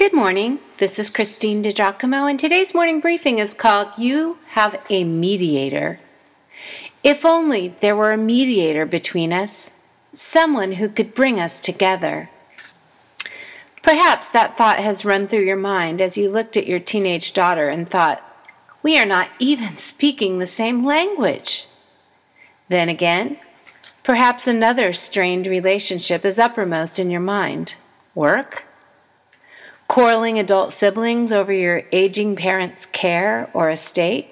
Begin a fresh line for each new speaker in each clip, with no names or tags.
Good morning. This is Christine DiGiacomo, and today's morning briefing is called You Have a Mediator. If only there were a mediator between us, someone who could bring us together. Perhaps that thought has run through your mind as you looked at your teenage daughter and thought, We are not even speaking the same language. Then again, perhaps another strained relationship is uppermost in your mind work quarreling adult siblings over your aging parents' care or estate.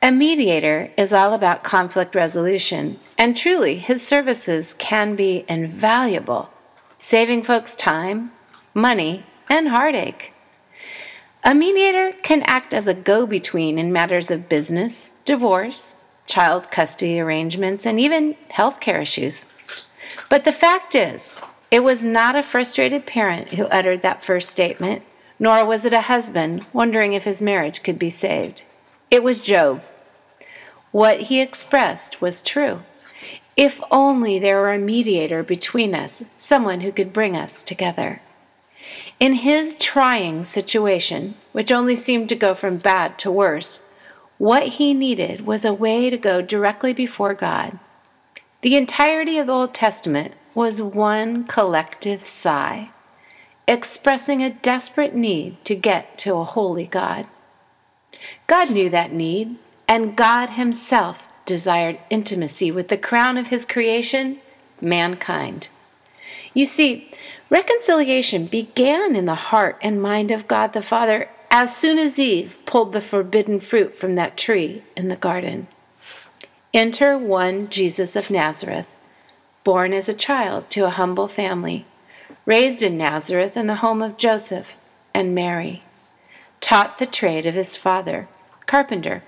A mediator is all about conflict resolution, and truly, his services can be invaluable, saving folks time, money, and heartache. A mediator can act as a go between in matters of business, divorce, child custody arrangements, and even healthcare issues. But the fact is, it was not a frustrated parent who uttered that first statement, nor was it a husband wondering if his marriage could be saved. It was Job. What he expressed was true. If only there were a mediator between us, someone who could bring us together. In his trying situation, which only seemed to go from bad to worse, what he needed was a way to go directly before God. The entirety of the Old Testament was one collective sigh, expressing a desperate need to get to a holy God. God knew that need, and God Himself desired intimacy with the crown of His creation, mankind. You see, reconciliation began in the heart and mind of God the Father as soon as Eve pulled the forbidden fruit from that tree in the garden. Enter one Jesus of Nazareth born as a child to a humble family, raised in Nazareth in the home of Joseph and Mary, taught the trade of his father, carpenter,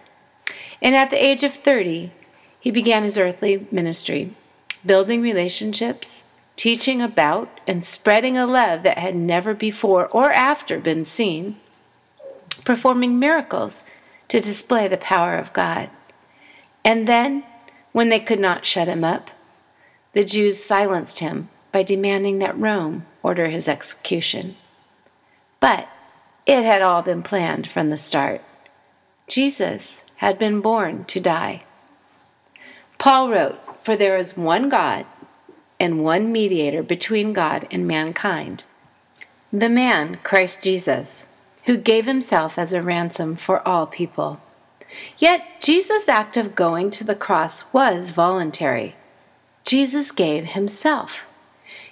and at the age of 30, he began his earthly ministry, building relationships, teaching about, and spreading a love that had never before or after been seen, performing miracles to display the power of God. And then, when they could not shut him up, the Jews silenced him by demanding that Rome order his execution. But it had all been planned from the start. Jesus had been born to die. Paul wrote, For there is one God and one mediator between God and mankind, the man, Christ Jesus, who gave himself as a ransom for all people. Yet Jesus' act of going to the cross was voluntary. Jesus gave himself.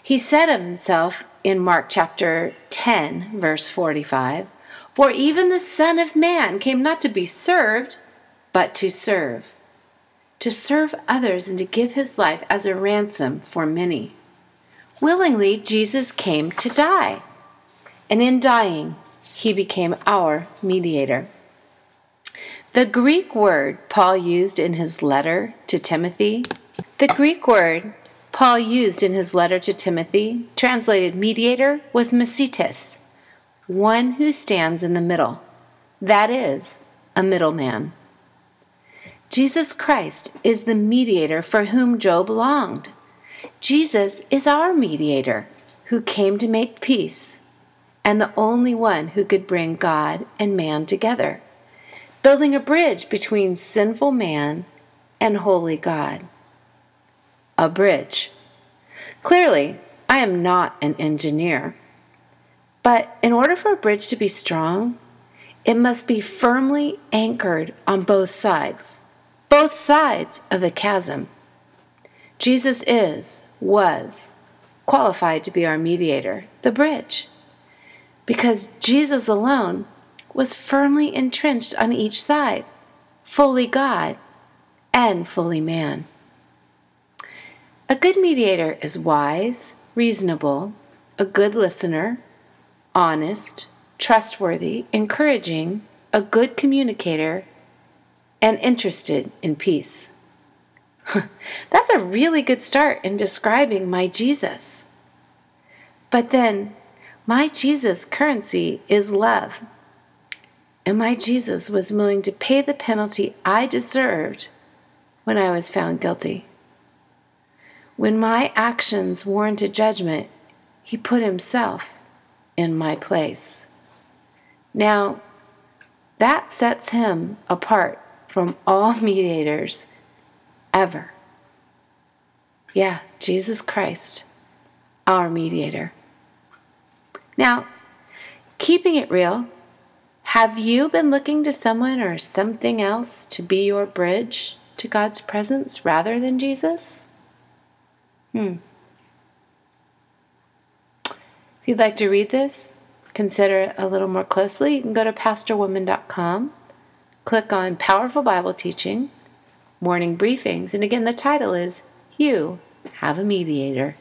He said of himself in Mark chapter 10, verse 45 For even the Son of Man came not to be served, but to serve, to serve others and to give his life as a ransom for many. Willingly, Jesus came to die, and in dying, he became our mediator. The Greek word Paul used in his letter to Timothy the Greek word Paul used in his letter to Timothy, translated mediator, was mesites, one who stands in the middle. That is, a middleman. Jesus Christ is the mediator for whom Job longed. Jesus is our mediator who came to make peace and the only one who could bring God and man together, building a bridge between sinful man and holy God a bridge. Clearly, I am not an engineer. But in order for a bridge to be strong, it must be firmly anchored on both sides, both sides of the chasm. Jesus is, was, qualified to be our mediator, the bridge, because Jesus alone was firmly entrenched on each side, fully God and fully man. A good mediator is wise, reasonable, a good listener, honest, trustworthy, encouraging, a good communicator, and interested in peace. That's a really good start in describing my Jesus. But then, my Jesus currency is love. And my Jesus was willing to pay the penalty I deserved when I was found guilty. When my actions warranted judgment, he put himself in my place. Now, that sets him apart from all mediators ever. Yeah, Jesus Christ, our mediator. Now, keeping it real, have you been looking to someone or something else to be your bridge to God's presence rather than Jesus? Hmm. If you'd like to read this, consider it a little more closely, you can go to pastorwoman.com, click on Powerful Bible Teaching, Morning Briefings, and again, the title is You Have a Mediator.